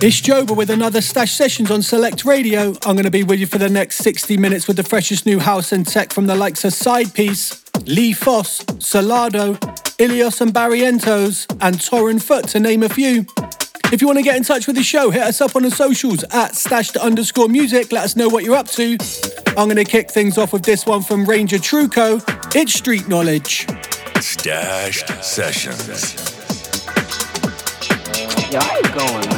It's Joba with another Stash Sessions on Select Radio. I'm going to be with you for the next 60 minutes with the freshest new house and tech from the likes of Sidepiece, Lee Foss, Solardo, Illyus and Barrientos, and Torren Foot, to name a few. If you want to get in touch with the show, hit us up on the socials at stashed underscore music. Let us know what you're up to. I'm going to kick things off with this one from Ranger Trucco. It's Street Knowledge. Stashed Sessions. How you going, man?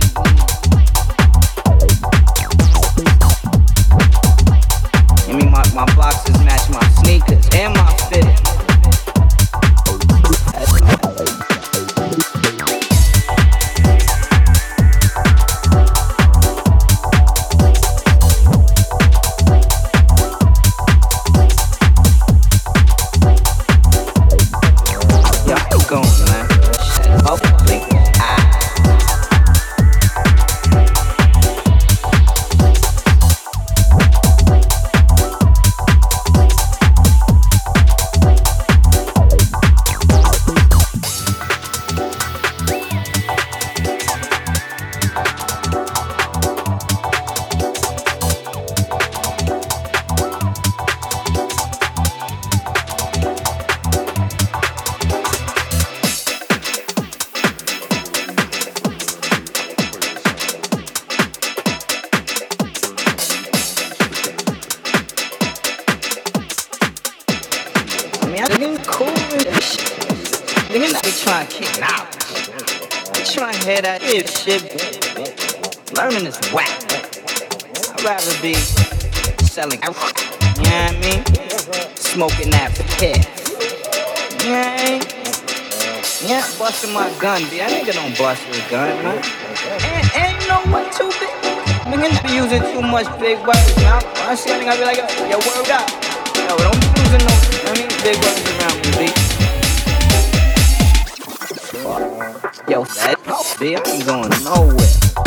you know what, too big? Niggas be using too much big words, man. I see a nigga be like, yo, word up. Yo, don't be using no, I mean, big words around me, B. Yo, that, B, I ain't going nowhere.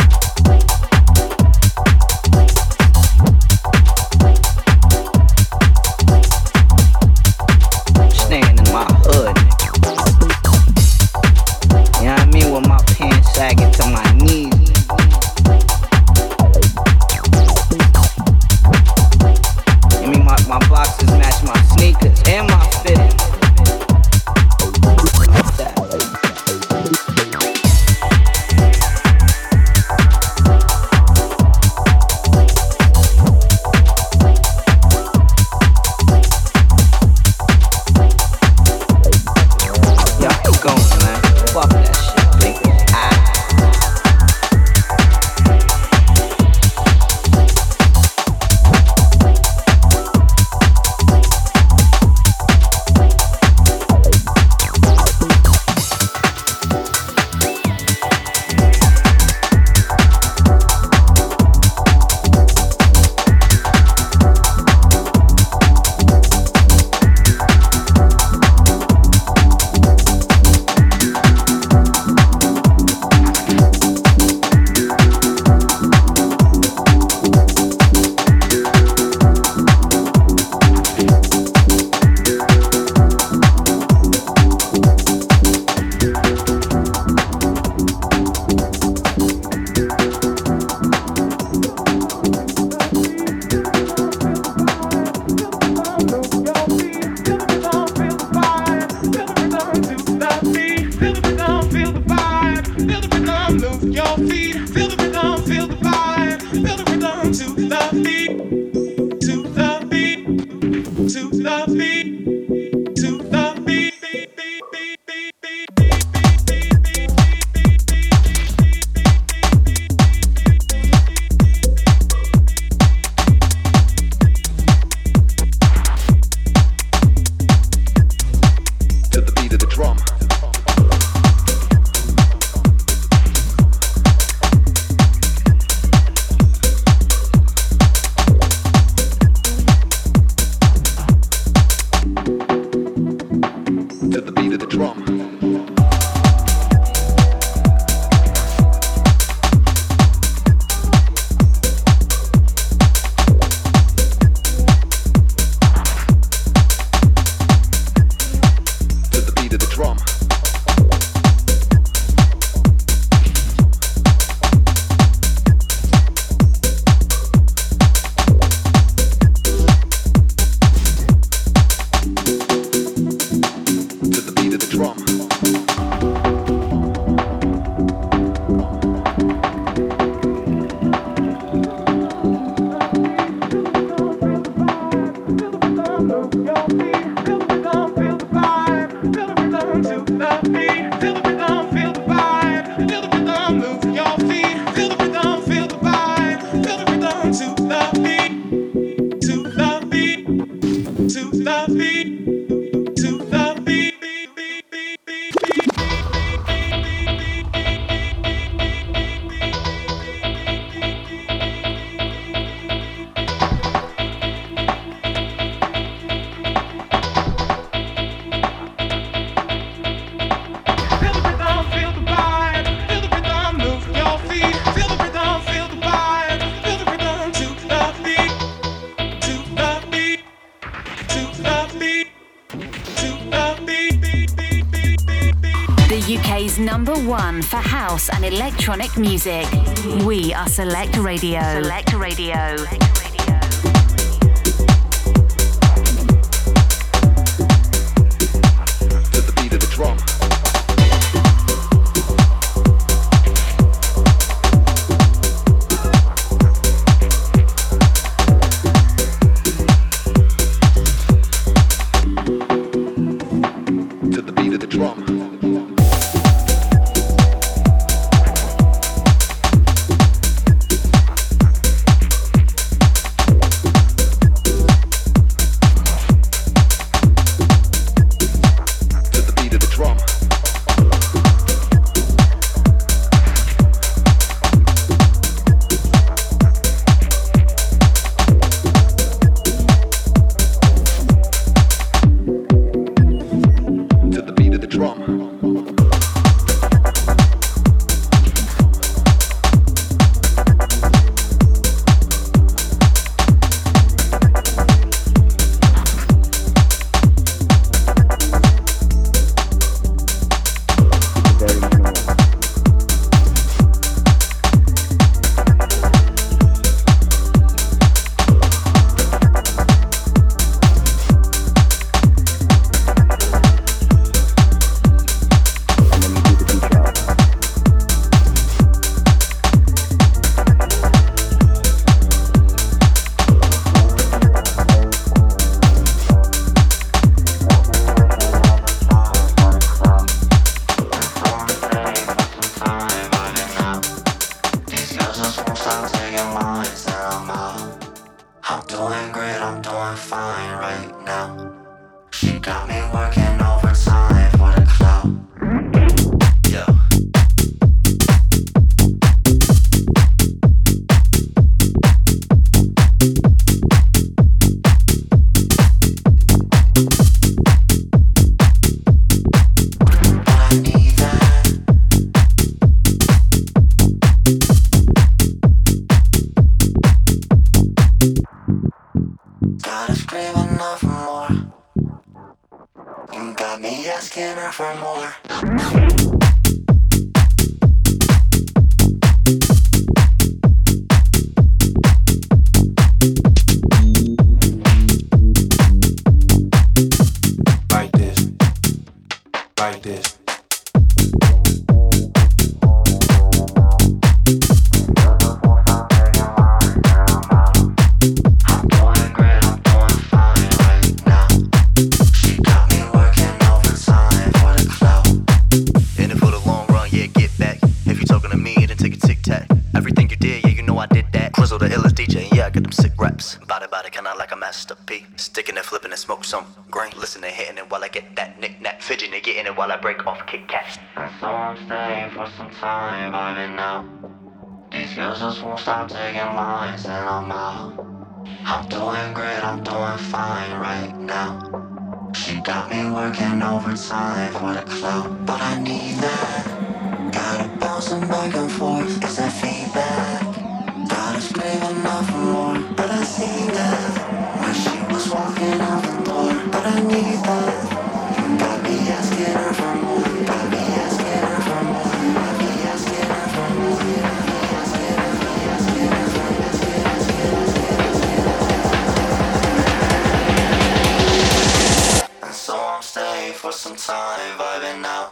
Electronic music. We are Select Radio. Select Radio. And some green. Listening, hitting it while I get that knick knack. Fidgeting, getting it while I break off Kit Kat. And so I'm staying for some time, vibing now. These girls just won't stop taking lines, and I'm out. I'm doing great, I'm doing fine right now. She got me working overtime for the clout, but I need that. Gotta bouncing back and forth, is that feedback? Gotta scream enough for more, but I see that. For some time, vibing out.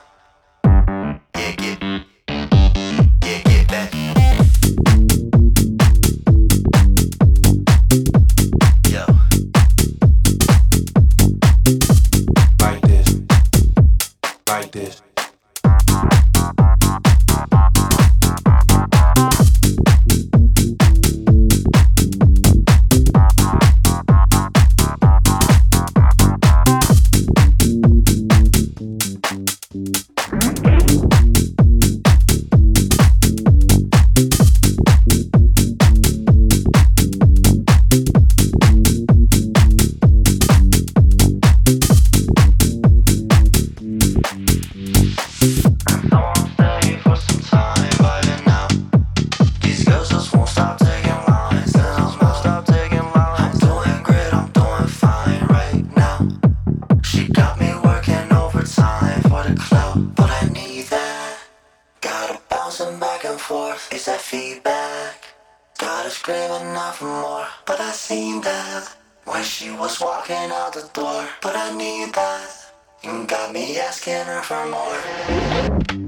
Asking her for more.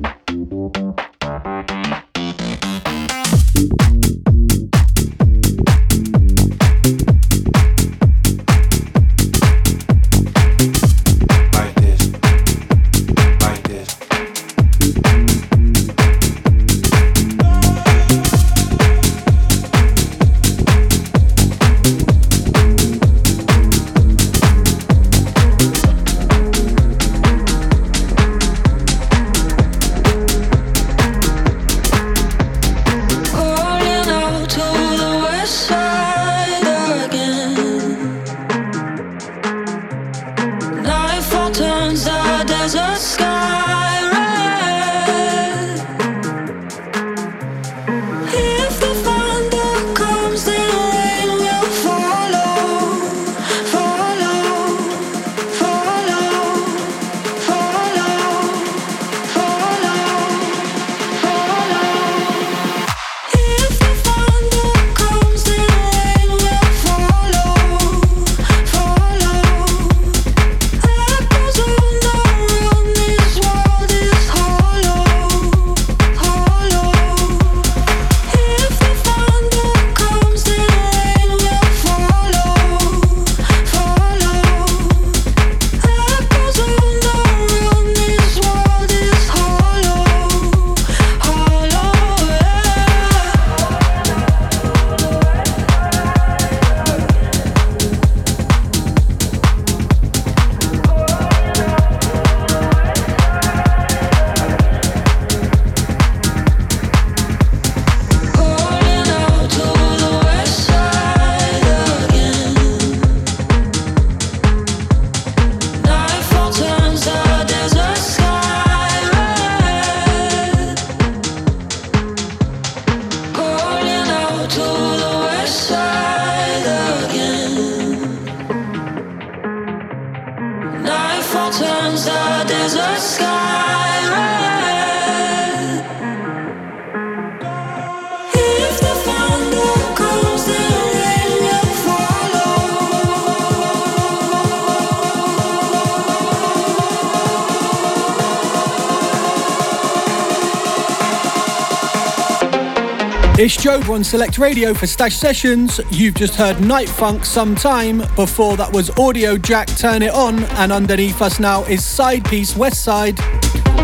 Joe on Select Radio for Stash Sessions. You've just heard NightFunk sometime. Before that was Audiojack Turn It On, and underneath us now is Sidepiece West Side.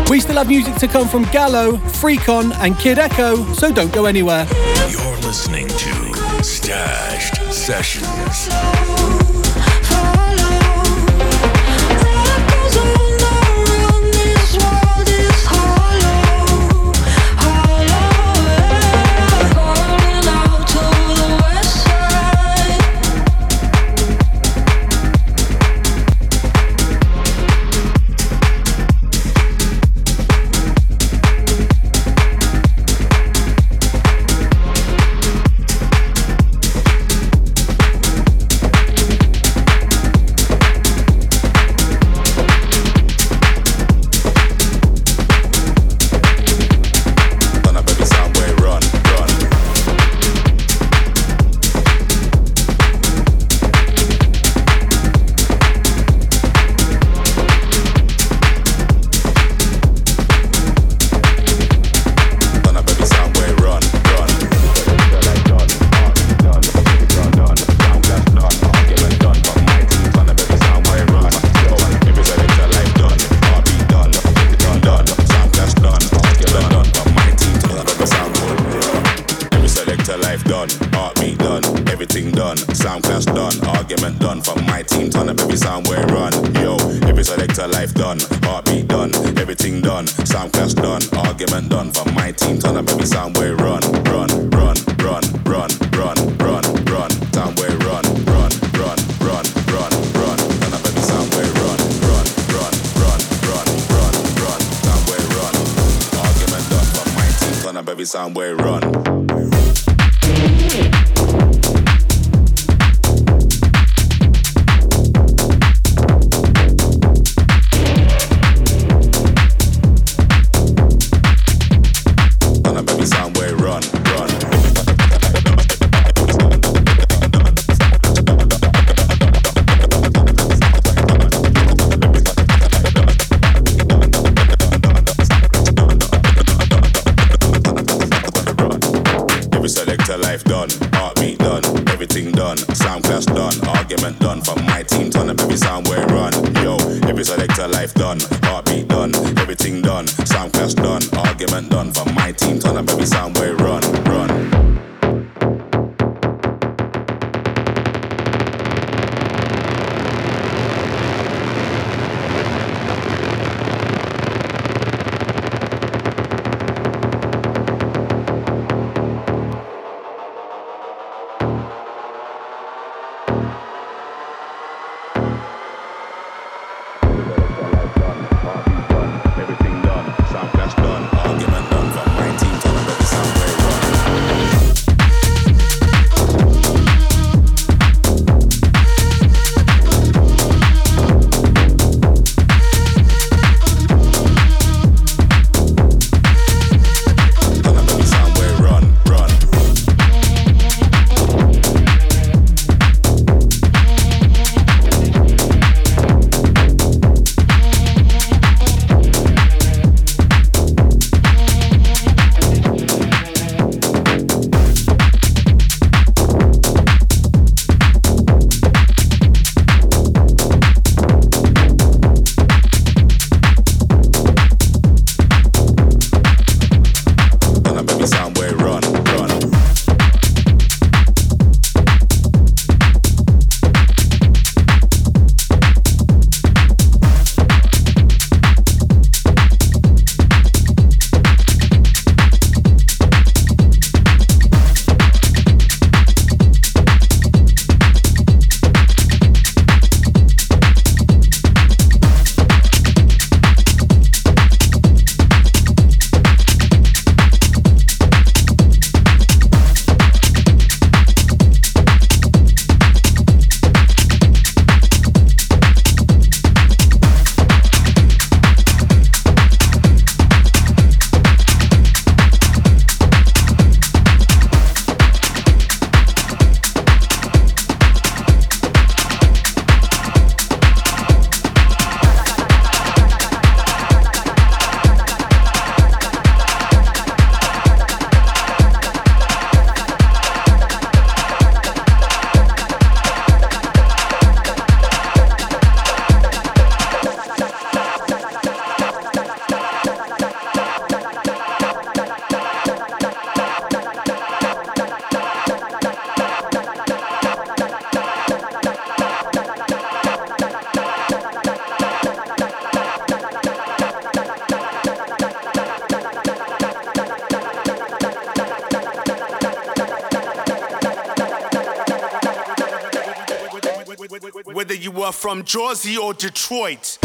We still have music to come from Galo, Freakon, and Kideko, so don't go anywhere. You're listening to Stashed Sessions. you. Jersey or Detroit.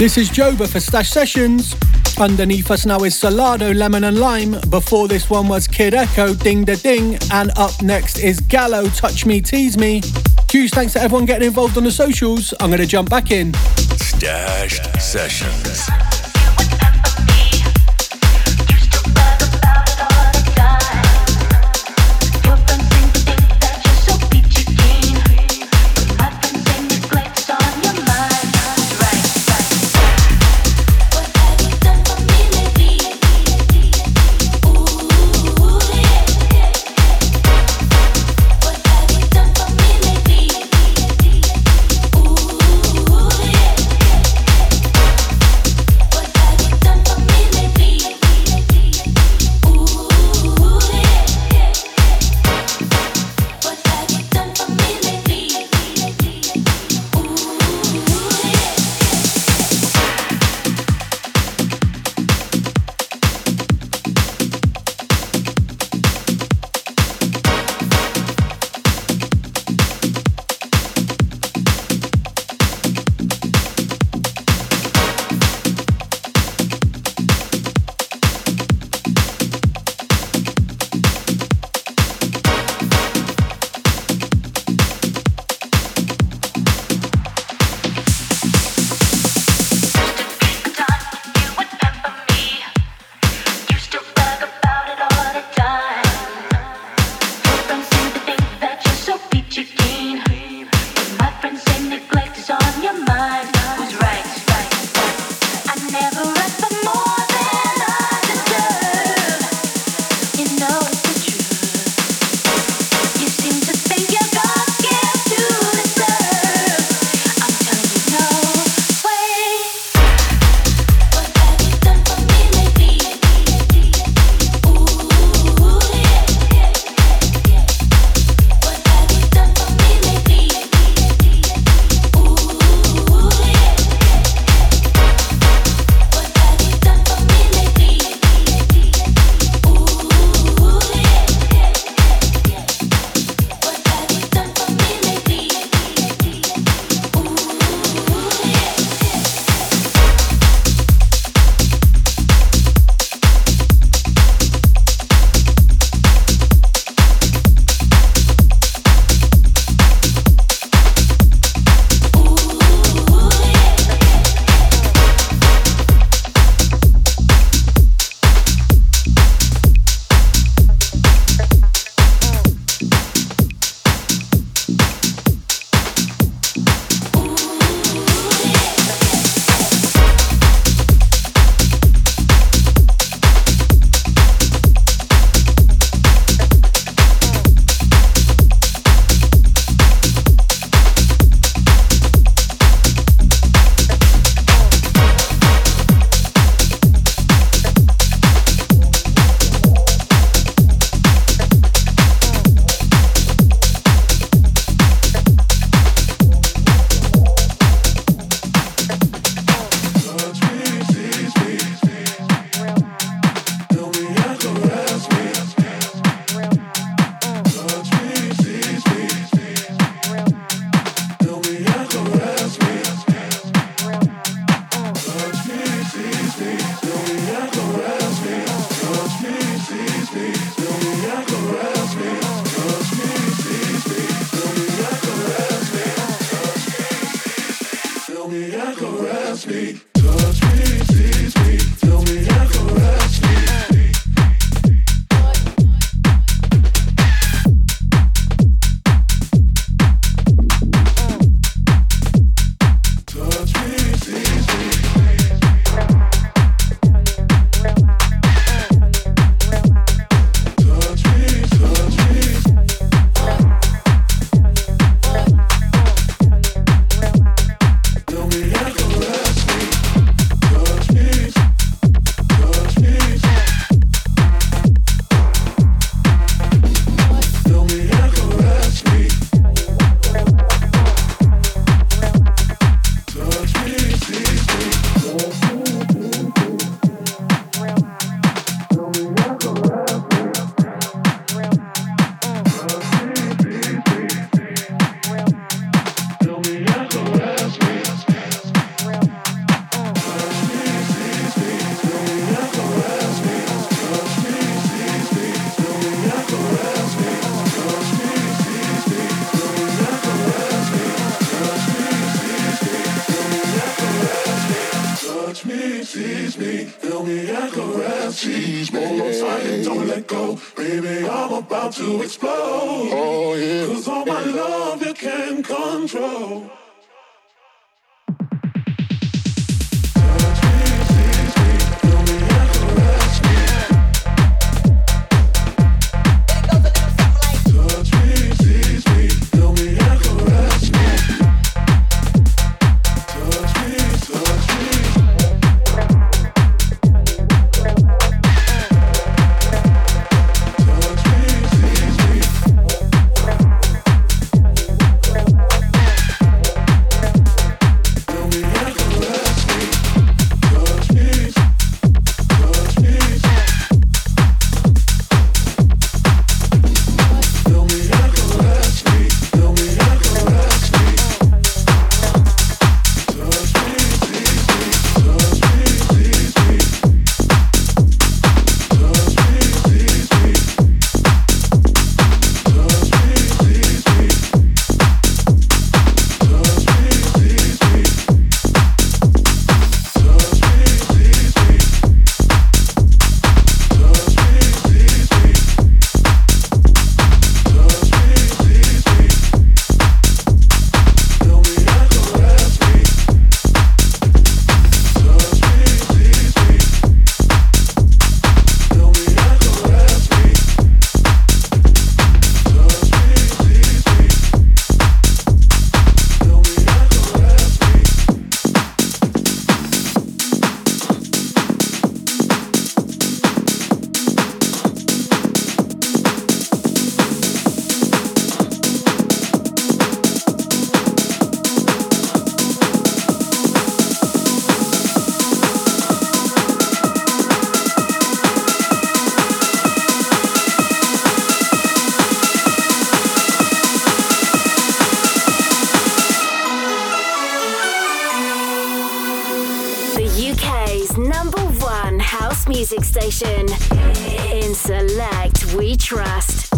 This is Joba for Stash Sessions. Underneath us now is Solardo, Lemon and Lime. Before this one was Kideko, Ding Da Ding. And up next is Galo, Touch Me, Tease Me. Huge thanks to everyone getting involved on the socials. I'm going to jump back in. Stash Sessions. UK's number one house music station. In Select, we trust.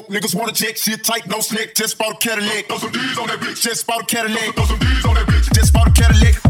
Book niggas wanna check shit tight, no slick. Just bought a Cadillac, throw some D's on that bitch. Just bought a Cadillac, throw some D's on that bitch. Just bought a Cadillac.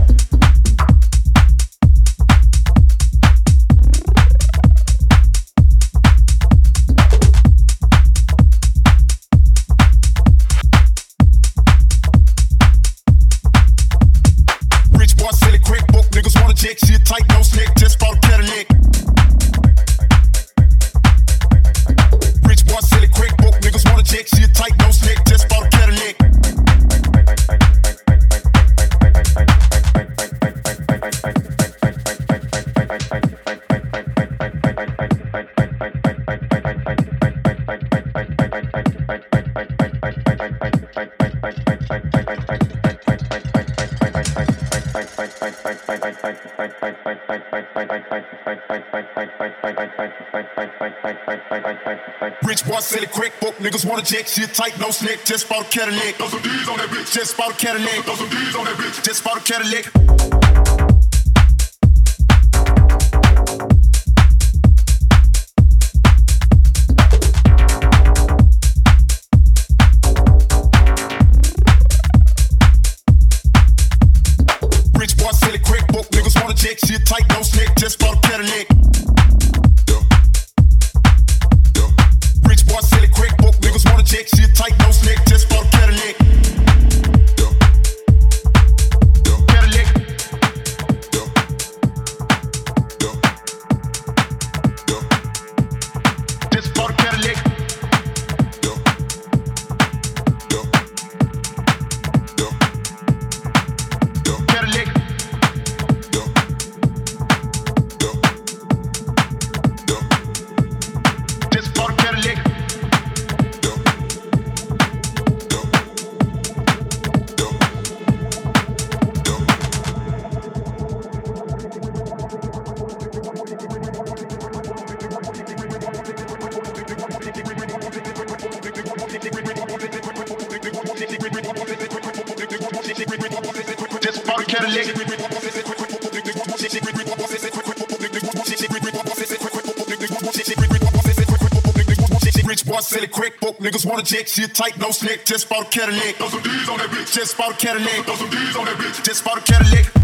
Niggas wanna check shit tight, no slick. Just bought a Cadillac. Throw some D's on that bitch. Just bought a Cadillac. Throw some D's on that bitch. Just bought a Cadillac. Niggas wanna check shit tight, no slick. Just bought a Cadillac. Throw some D's on that bitch. Just bought a Cadillac. Throw some D's on that bitch. Just bought a Cadillac.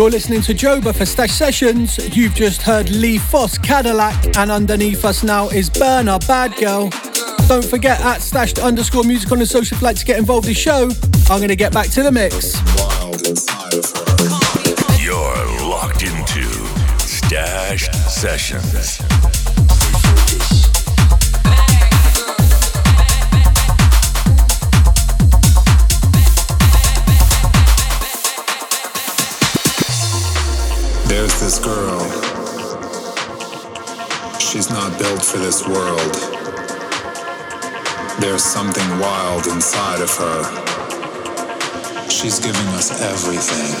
You're listening to Joba for Stash Sessions. You've just heard Lee Foss Cadillac, and underneath us now is BURNA Bad Girl. Don't forget at stashed underscore music on the social flat to get involved in the show. I'm going to get back to the mix. You're locked into Stash Sessions. This girl. She's not built for this world. There's something wild inside of her. She's giving us everything.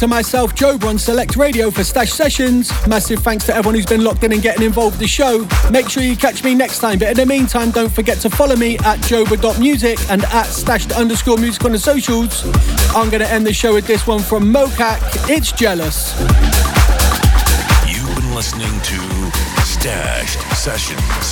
To myself, Joba, on Select Radio for Stash Sessions. Massive thanks to everyone who's been locked in and getting involved with the show. Make sure you catch me next time. But in the meantime, don't forget to follow me at joba.music and at stashed underscore music on the socials. I'm going to end the show with this one from Mochakk. It's Jealous. You've been listening to Stashed Sessions.